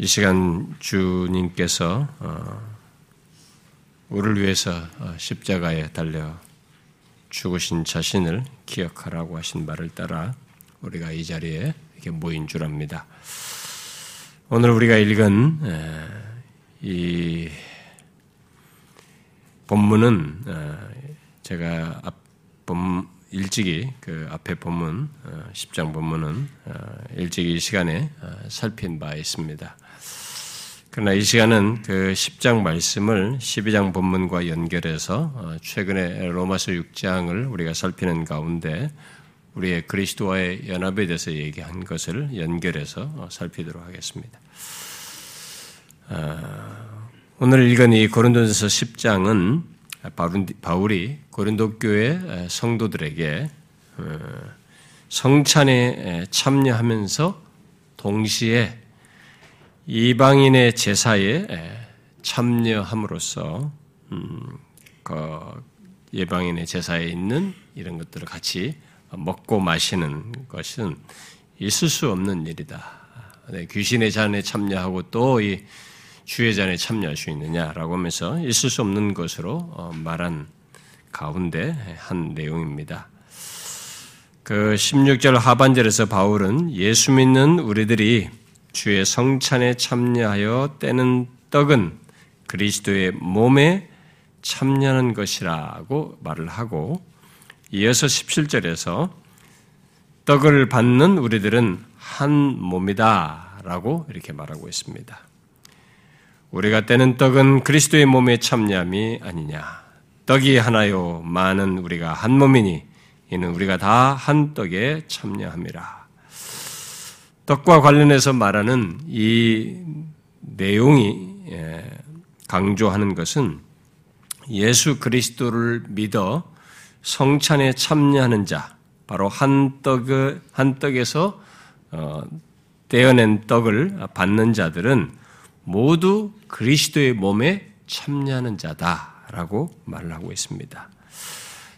이 시간 주님께서 어, 우리를 위해서 어, 십자가에 달려 죽으신 자신을 기억하라고 하신 말을 따라 우리가 이 자리에 이렇게 모인 줄 압니다. 오늘 우리가 읽은 이 본문은 어, 제가 앞 본, 일찍이 그 앞에 본문 10장 본문은 일찍이 이 시간에 살핀 바 있습니다. 그러나 이 시간은 그 10장 말씀을 12장 본문과 연결해서 어, 최근에 로마서 6장을 우리가 살피는 가운데 우리의 그리스도와의 연합에 대해서 얘기한 것을 연결해서 어, 살피도록 하겠습니다. 어, 오늘 읽은 이 고린도전서 10장은 바울이 고린도 교회 성도들에게 성찬에 참여하면서 동시에 이방인의 제사에 참여함으로써 음, 그 예방인의 제사에 있는 이런 것들을 같이 먹고 마시는 것은 있을 수 없는 일이다. 네, 귀신의 잔에 참여하고 또 이 주의 잔에 참여할 수 있느냐라고 하면서 있을 수 없는 것으로 어, 말한 가운데 한 내용입니다. 그 16절 하반절에서 바울은 예수 믿는 우리들이 주의 성찬에 참여하여 떼는 떡은 그리스도의 몸에 참여하는 것이라고 말을 하고 이어서 17절에서 떡을 받는 우리들은 한 몸이다 라고 이렇게 말하고 있습니다. 우리가 떼는 떡은 그리스도의 몸에 참여함이 아니냐. 떡이 하나요. 많은 우리가 한 몸이니 이는 우리가 다 한 떡에 참여함이라. 떡과 관련해서 말하는 이 내용이 예, 강조하는 것은 예수 그리스도를 믿어 성찬에 참여하는 자, 바로 한 떡을 한 떡에서 어, 떼어낸 떡을 받는 자들은 모두 그리스도의 몸에 참여하는 자다라고 말을 하고 있습니다.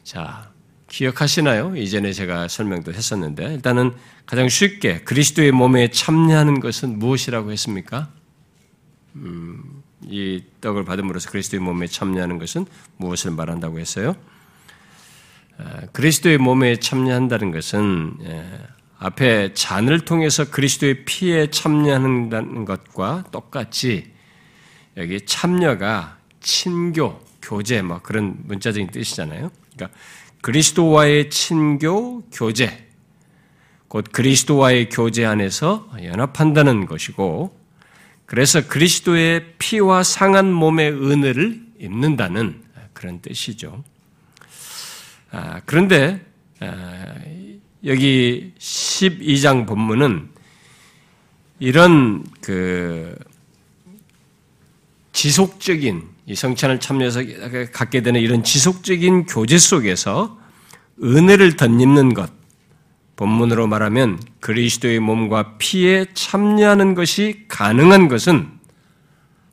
자, 기억하시나요? 이전에 제가 설명도 했었는데 일단은 가장 쉽게 그리스도의 몸에 참여하는 것은 무엇이라고 했습니까? 음, 이 떡을 받음으로써 그리스도의 몸에 참여하는 것은 무엇을 말한다고 했어요? 아, 그리스도의 몸에 참여한다는 것은 예, 앞에 잔을 통해서 그리스도의 피에 참여하는 것과 똑같이 여기 참여가 친교, 교제, 뭐 그런 문자적인 뜻이잖아요. 그러니까 그리스도와의 친교 교제, 곧 그리스도와의 교제 안에서 연합한다는 것이고, 그래서 그리스도의 피와 상한 몸의 은혜를 입는다는 그런 뜻이죠. 아, 그런데 아, 여기 12장 본문은 이런 그 지속적인 이 성찬을 참여해서 갖게 되는 이런 지속적인 교제 속에서 은혜를 덧입는 것, 본문으로 말하면 그리스도의 몸과 피에 참여하는 것이 가능한 것은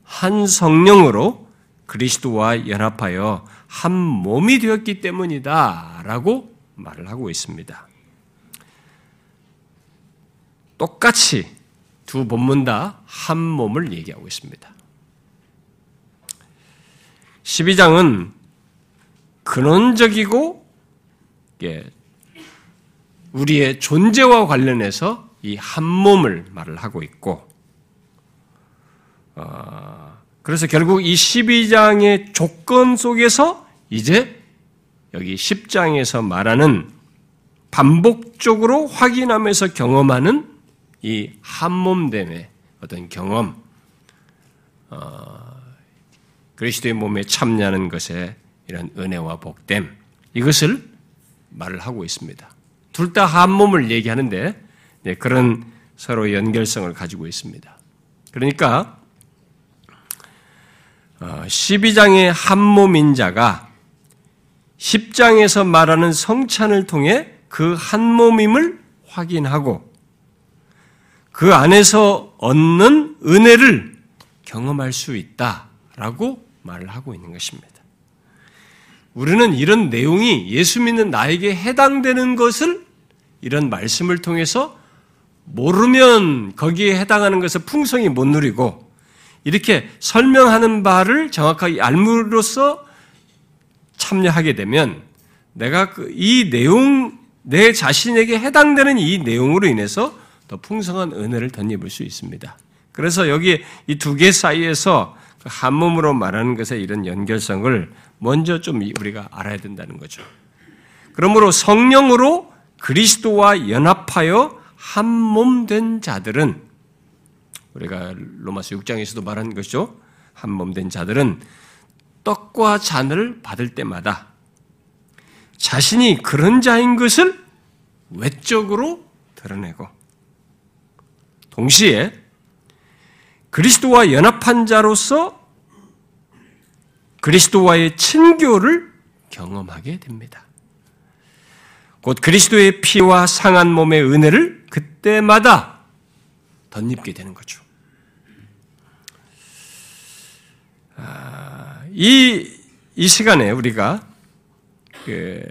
한 성령으로 그리스도와 연합하여 한 몸이 되었기 때문이다. 라고 말을 하고 있습니다. 똑같이 두 본문 다 한 몸을 얘기하고 있습니다. 12장은 근원적이고 우리의 존재와 관련해서 이 한 몸을 말을 하고 있고, 어, 그래서 결국 이 12장의 조건 속에서 이제 여기 10장에서 말하는 반복적으로 확인하면서 경험하는 이 한몸됨의 어떤 경험, 어, 그리스도의 몸에 참여하는 것에 이런 은혜와 복됨 이것을 말을 하고 있습니다. 둘 다 한 몸을 얘기하는데 네, 그런 서로 연결성을 가지고 있습니다. 그러니까 12장의 어, 한 몸인 자가 10장에서 말하는 성찬을 통해 그 한 몸임을 확인하고 그 안에서 얻는 은혜를 경험할 수 있다라고 말을 하고 있는 것입니다. 우리는 이런 내용이 예수 믿는 나에게 해당되는 것을 이런 말씀을 통해서 모르면 거기에 해당하는 것을 풍성히 못 누리고 이렇게 설명하는 바를 정확하게 알므로써 참여하게 되면 내가 그이 내용, 내 자신에게 해당되는 이 내용으로 인해서 더 풍성한 은혜를 덧입을 수 있습니다. 그래서 여기 이 두 개 사이에서 그한 몸으로 말하는 것의 이런 연결성을 먼저 좀 우리가 알아야 된다는 거죠. 그러므로 성령으로 그리스도와 연합하여 한 몸 된 자들은 우리가 로마서 6장에서도 말한 것이죠. 한 몸 된 자들은 떡과 잔을 받을 때마다 자신이 그런 자인 것을 외적으로 드러내고 동시에 그리스도와 연합한 자로서 그리스도와의 친교를 경험하게 됩니다. 곧 그리스도의 피와 상한 몸의 은혜를 그때마다 덧입게 되는 거죠. 아, 이, 이 시간에 우리가 그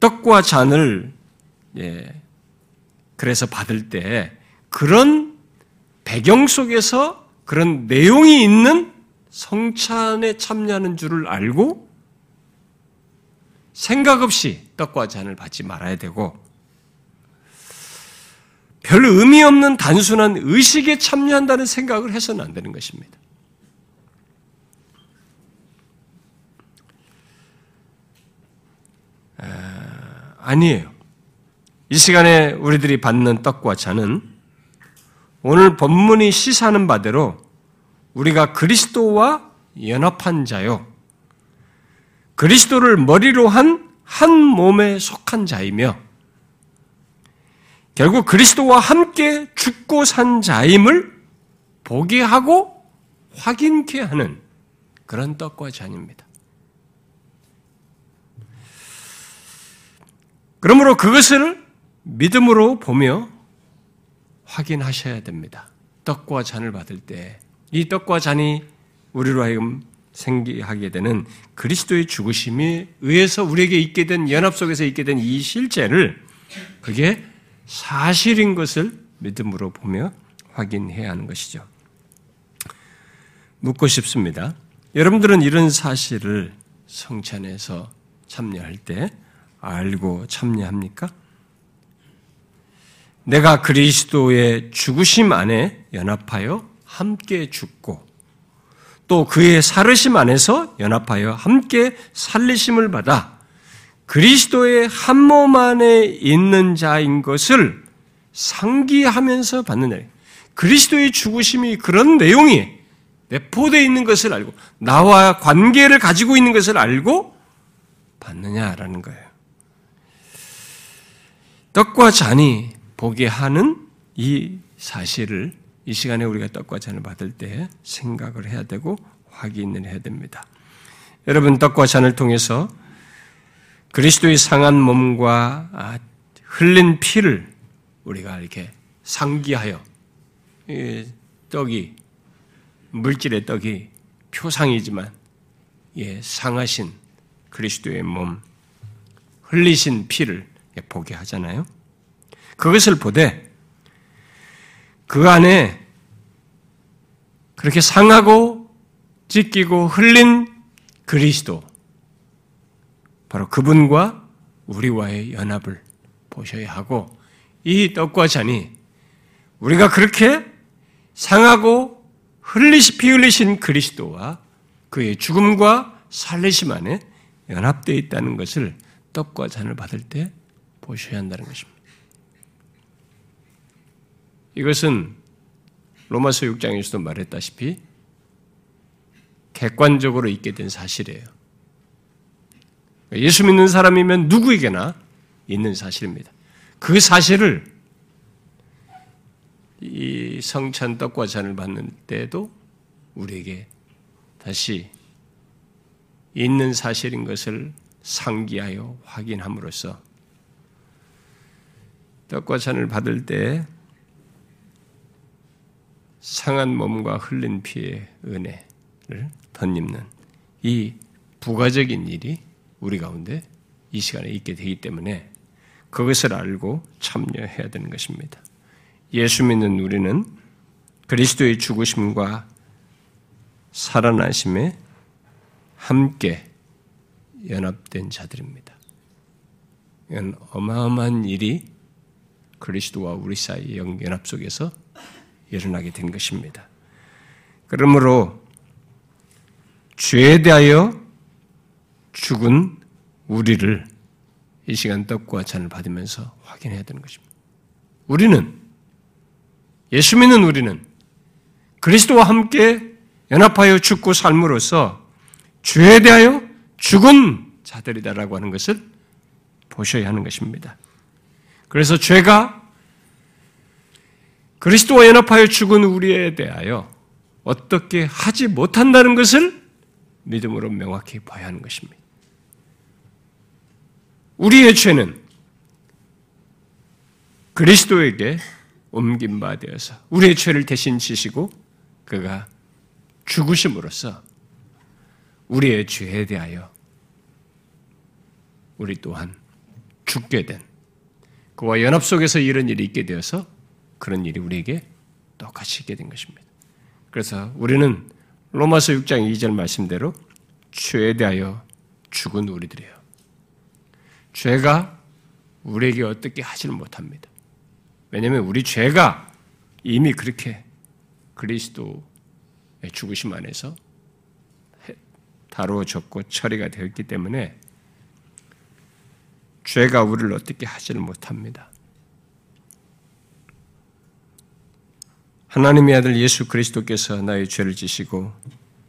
떡과 잔을 예, 그래서 받을 때 그런 배경 속에서 그런 내용이 있는 성찬에 참여하는 줄을 알고 생각 없이 떡과 잔을 받지 말아야 되고 별 의미 없는 단순한 의식에 참여한다는 생각을 해서는 안 되는 것입니다. 아니에요. 이 시간에 우리들이 받는 떡과 잔은 오늘 본문이 시사하는 바대로 우리가 그리스도와 연합한 자요. 그리스도를 머리로 한 한 몸에 속한 자이며 결국 그리스도와 함께 죽고 산 자임을 보게 하고 확인케 하는 그런 떡과 잔입니다. 그러므로 그것을 믿음으로 보며 확인하셔야 됩니다. 떡과 잔을 받을 때 이 떡과 잔이 우리로 하여금 생기하게 되는 그리스도의 죽으심에 의해서 우리에게 있게 된 연합 속에서 있게 된 이 실제를 그게 사실인 것을 믿음으로 보며 확인해야 하는 것이죠. 묻고 싶습니다. 여러분들은 이런 사실을 성찬에서 참여할 때 알고 참여합니까? 내가 그리스도의 죽으심 안에 연합하여 함께 죽고 또 그의 살으심 안에서 연합하여 함께 살리심을 받아 그리스도의 한 몸 안에 있는 자인 것을 상기하면서 받는 자. 그리스도의 죽으심이 그런 내용이 내포되어 있는 것을 알고 나와 관계를 가지고 있는 것을 알고 받느냐라는 거예요. 떡과 잔이 보게 하는 이 사실을 이 시간에 우리가 떡과 잔을 받을 때 생각을 해야 되고 확인을 해야 됩니다. 여러분 떡과 잔을 통해서 그리스도의 상한 몸과 아, 흘린 피를 우리가 이렇게 상기하여 떡이 물질의 떡이 표상이지만 예, 상하신 그리스도의 몸 흘리신 피를 보게 하잖아요. 그것을 보되 그 안에 그렇게 상하고 찢기고 흘린 그리스도 바로 그분과 우리와의 연합을 보셔야 하고 이 떡과 잔이 우리가 그렇게 상하고 흘리시 피 흘리신 그리스도와 그의 죽음과 살리심 안에 연합되어 있다는 것을 떡과 잔을 받을 때 보셔야 한다는 것입니다. 이것은 로마서 6장에서도 말했다시피 객관적으로 있게 된 사실이에요. 예수 믿는 사람이면 누구에게나 있는 사실입니다. 그 사실을 이 성찬 떡과 잔을 받는 때도 우리에게 다시 있는 사실인 것을 상기하여 확인함으로써 떡과 잔을 받을 때 상한 몸과 흘린 피의 은혜를 덧입는 이 부가적인 일이 우리 가운데 이 시간에 있게 되기 때문에 그것을 알고 참여해야 되는 것입니다. 예수 믿는 우리는 그리스도의 죽으심과 살아나심에 함께 연합된 자들입니다. 이건 어마어마한 일이 그리스도와 우리 사이의 연합 속에서 일어나게 된 것입니다. 그러므로 죄에 대하여 죽은 우리를 이 시간 떡과 잔을 받으면서 확인해야 되는 것입니다. 우리는 예수 믿는 우리는 그리스도와 함께 연합하여 죽고 삶으로써 죄에 대하여 죽은 자들이다라고 하는 것을 보셔야 하는 것입니다. 그래서 죄가 그리스도와 연합하여 죽은 우리에 대하여 어떻게 하지 못한다는 것을 믿음으로 명확히 봐야 하는 것입니다. 우리의 죄는 그리스도에게 옮긴 바 되어서 우리의 죄를 대신 지시고 그가 죽으심으로써 우리의 죄에 대하여 우리 또한 죽게 된 그와 연합 속에서 이런 일이 있게 되어서 그런 일이 우리에게 똑같이 있게 된 것입니다. 그래서 우리는 로마서 6장 2절 말씀대로 죄에 대하여 죽은 우리들이에요. 죄가 우리에게 어떻게 하지를 못합니다. 왜냐하면 우리 죄가 이미 그렇게 그리스도의 죽으심 안에서 다루어졌고 처리가 되었기 때문에 죄가 우리를 어떻게 하지를 못합니다. 하나님의 아들 예수 그리스도께서 나의 죄를 지시고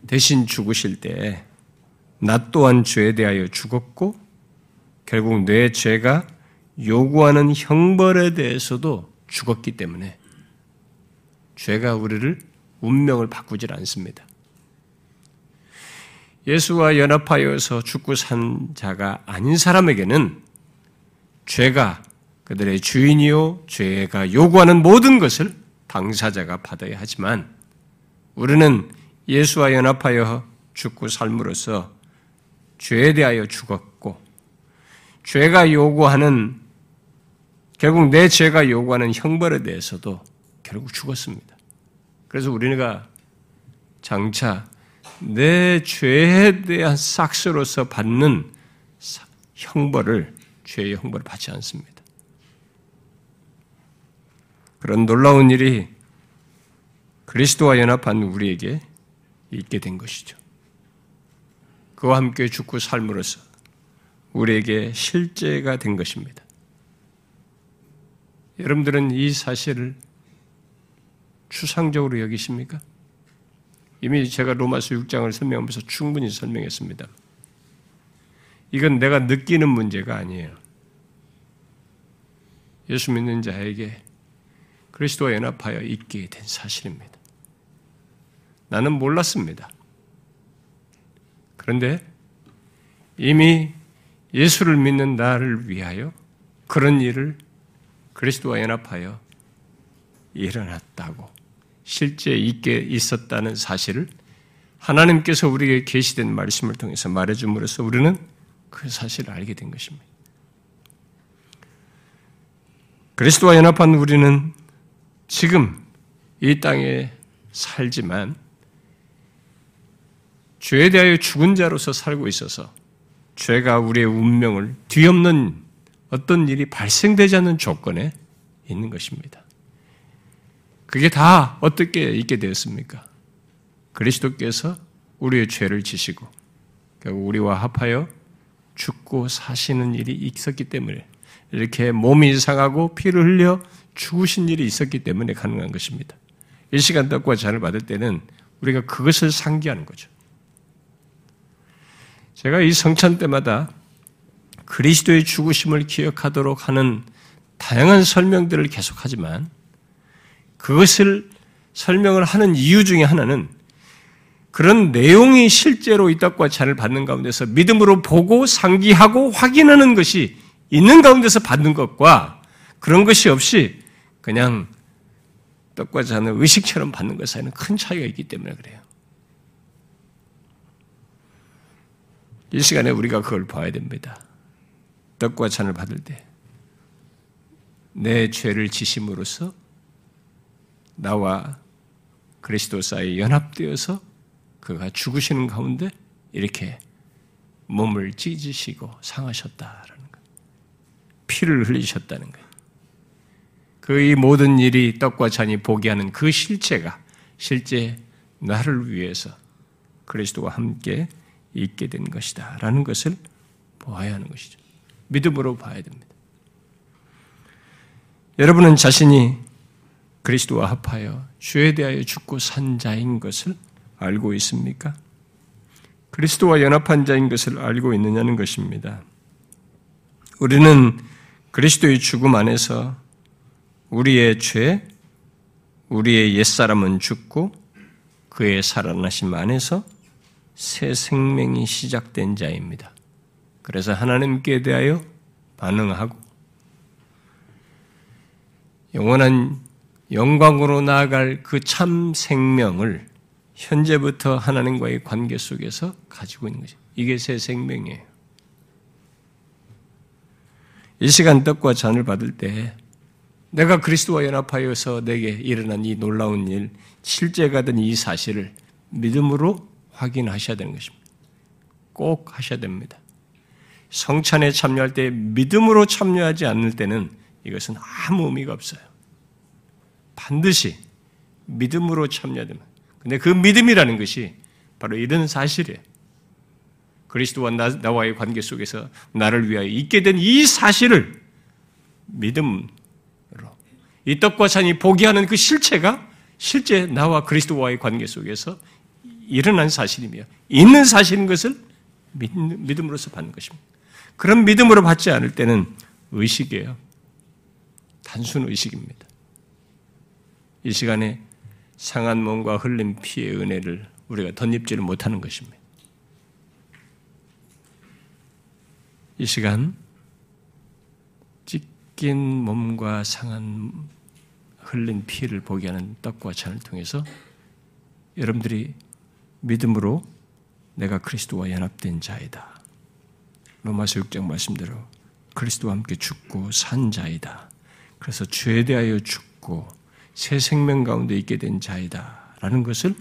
대신 죽으실 때나 또한 죄에 대하여 죽었고 결국 내 죄가 요구하는 형벌에 대해서도 죽었기 때문에 죄가 우리를 운명을 바꾸질 않습니다. 예수와 연합하여서 죽고 산 자가 아닌 사람에게는 죄가 그들의 주인이요, 죄가 요구하는 모든 것을 당사자가 받아야 하지만 우리는 예수와 연합하여 죽고 삶으로써 죄에 대하여 죽었고 죄가 요구하는 결국 내 죄가 요구하는 형벌에 대해서도 결국 죽었습니다. 그래서 우리가 장차 내 죄에 대한 싹스로서 받는 형벌을 죄의 형벌을 받지 않습니다. 그런 놀라운 일이 그리스도와 연합한 우리에게 있게 된 것이죠. 그와 함께 죽고 삶으로써 우리에게 실제가 된 것입니다. 여러분들은 이 사실을 추상적으로 여기십니까? 이미 제가 로마서 6장을 설명하면서 충분히 설명했습니다. 이건 내가 느끼는 문제가 아니에요. 예수 믿는 자에게 그리스도와 연합하여 있게 된 사실입니다. 나는 몰랐습니다. 그런데 이미 예수를 믿는 나를 위하여 그런 일을 그리스도와 연합하여 일어났다고 실제 있게 있었다는 사실을 하나님께서 우리에게 계시된 말씀을 통해서 말해줌으로써 우리는 그 사실을 알게 된 것입니다. 그리스도와 연합한 우리는 지금 이 땅에 살지만 죄에 대하여 죽은 자로서 살고 있어서 죄가 우리의 운명을 뒤엎는 어떤 일이 발생되지 않는 조건에 있는 것입니다. 그게 다 어떻게 있게 되었습니까? 그리스도께서 우리의 죄를 지시고 결국 우리와 합하여 죽고 사시는 일이 있었기 때문에 이렇게 몸이 상하고 피를 흘려 죽으신 일이 있었기 때문에 가능한 것입니다. 이 시간 떡과 잔을 받을 때는 우리가 그것을 상기하는 거죠. 제가 이 성찬 때마다 그리스도의 죽으심을 기억하도록 하는 다양한 설명들을 계속하지만 그것을 설명을 하는 이유 중에 하나는 그런 내용이 실제로 이 떡과 잔을 받는 가운데서 믿음으로 보고 상기하고 확인하는 것이 있는 가운데서 받는 것과 그런 것이 없이 그냥 떡과 잔을 의식처럼 받는 것 사이는 큰 차이가 있기 때문에 그래요. 이 시간에 우리가 그걸 봐야 됩니다. 떡과 잔을 받을 때 내 죄를 지심으로써 나와 그리스도 사이 연합되어서 그가 죽으시는 가운데 이렇게 몸을 찢으시고 상하셨다라는 것. 피를 흘리셨다는 거예요. 그의 모든 일이 떡과 잔이 보게 하는 그 실체가 실제 나를 위해서 그리스도와 함께 있게 된 것이다. 라는 것을 보아야 하는 것이죠. 믿음으로 봐야 됩니다. 여러분은 자신이 그리스도와 합하여 주에 대하여 죽고 산 자인 것을 알고 있습니까? 그리스도와 연합한 자인 것을 알고 있느냐는 것입니다. 우리는 그리스도의 죽음 안에서 우리의 죄, 우리의 옛사람은 죽고 그의 살아나심 안에서 새 생명이 시작된 자입니다. 그래서 하나님께 대하여 반응하고 영원한 영광으로 나아갈 그 참 생명을 현재부터 하나님과의 관계 속에서 가지고 있는 것이 이게 새 생명이에요. 이 시간 떡과 잔을 받을 때 내가 그리스도와 연합하여서 내게 일어난 이 놀라운 일, 실제가 된 이 사실을 믿음으로 확인하셔야 되는 것입니다. 꼭 하셔야 됩니다. 성찬에 참여할 때 믿음으로 참여하지 않을 때는 이것은 아무 의미가 없어요. 반드시 믿음으로 참여해야 됩니다. 근데 그 믿음이라는 것이 바로 이런 사실이에요. 그리스도와 나, 나와의 관계 속에서 나를 위하여 있게 된 이 사실을 믿음으로 이 떡과 잔이 보게 하는 그 실체가 실제 나와 그리스도와의 관계 속에서 일어난 사실이며 있는 사실인 것을 믿음으로서 받는 것입니다. 그런 믿음으로 받지 않을 때는 의식이에요. 단순 의식입니다. 이 시간에 상한 몸과 흘린 피의 은혜를 우리가 덧입지를 못하는 것입니다. 이 시간 찢긴 몸과 상한 흘린 피를 보게 하는 떡과 잔을 통해서 여러분들이 믿음으로 내가 그리스도와 연합된 자이다. 로마서 6장 말씀대로 그리스도와 함께 죽고 산 자이다. 그래서 죄에 대하여 죽고 새 생명 가운데 있게 된 자이다. 라는 것을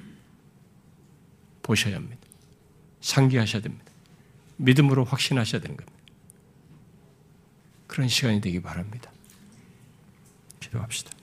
보셔야 합니다. 상기하셔야 됩니다. 믿음으로 확신하셔야 되는 겁니다. 그런 시간이 되기 바랍니다. 기도합시다.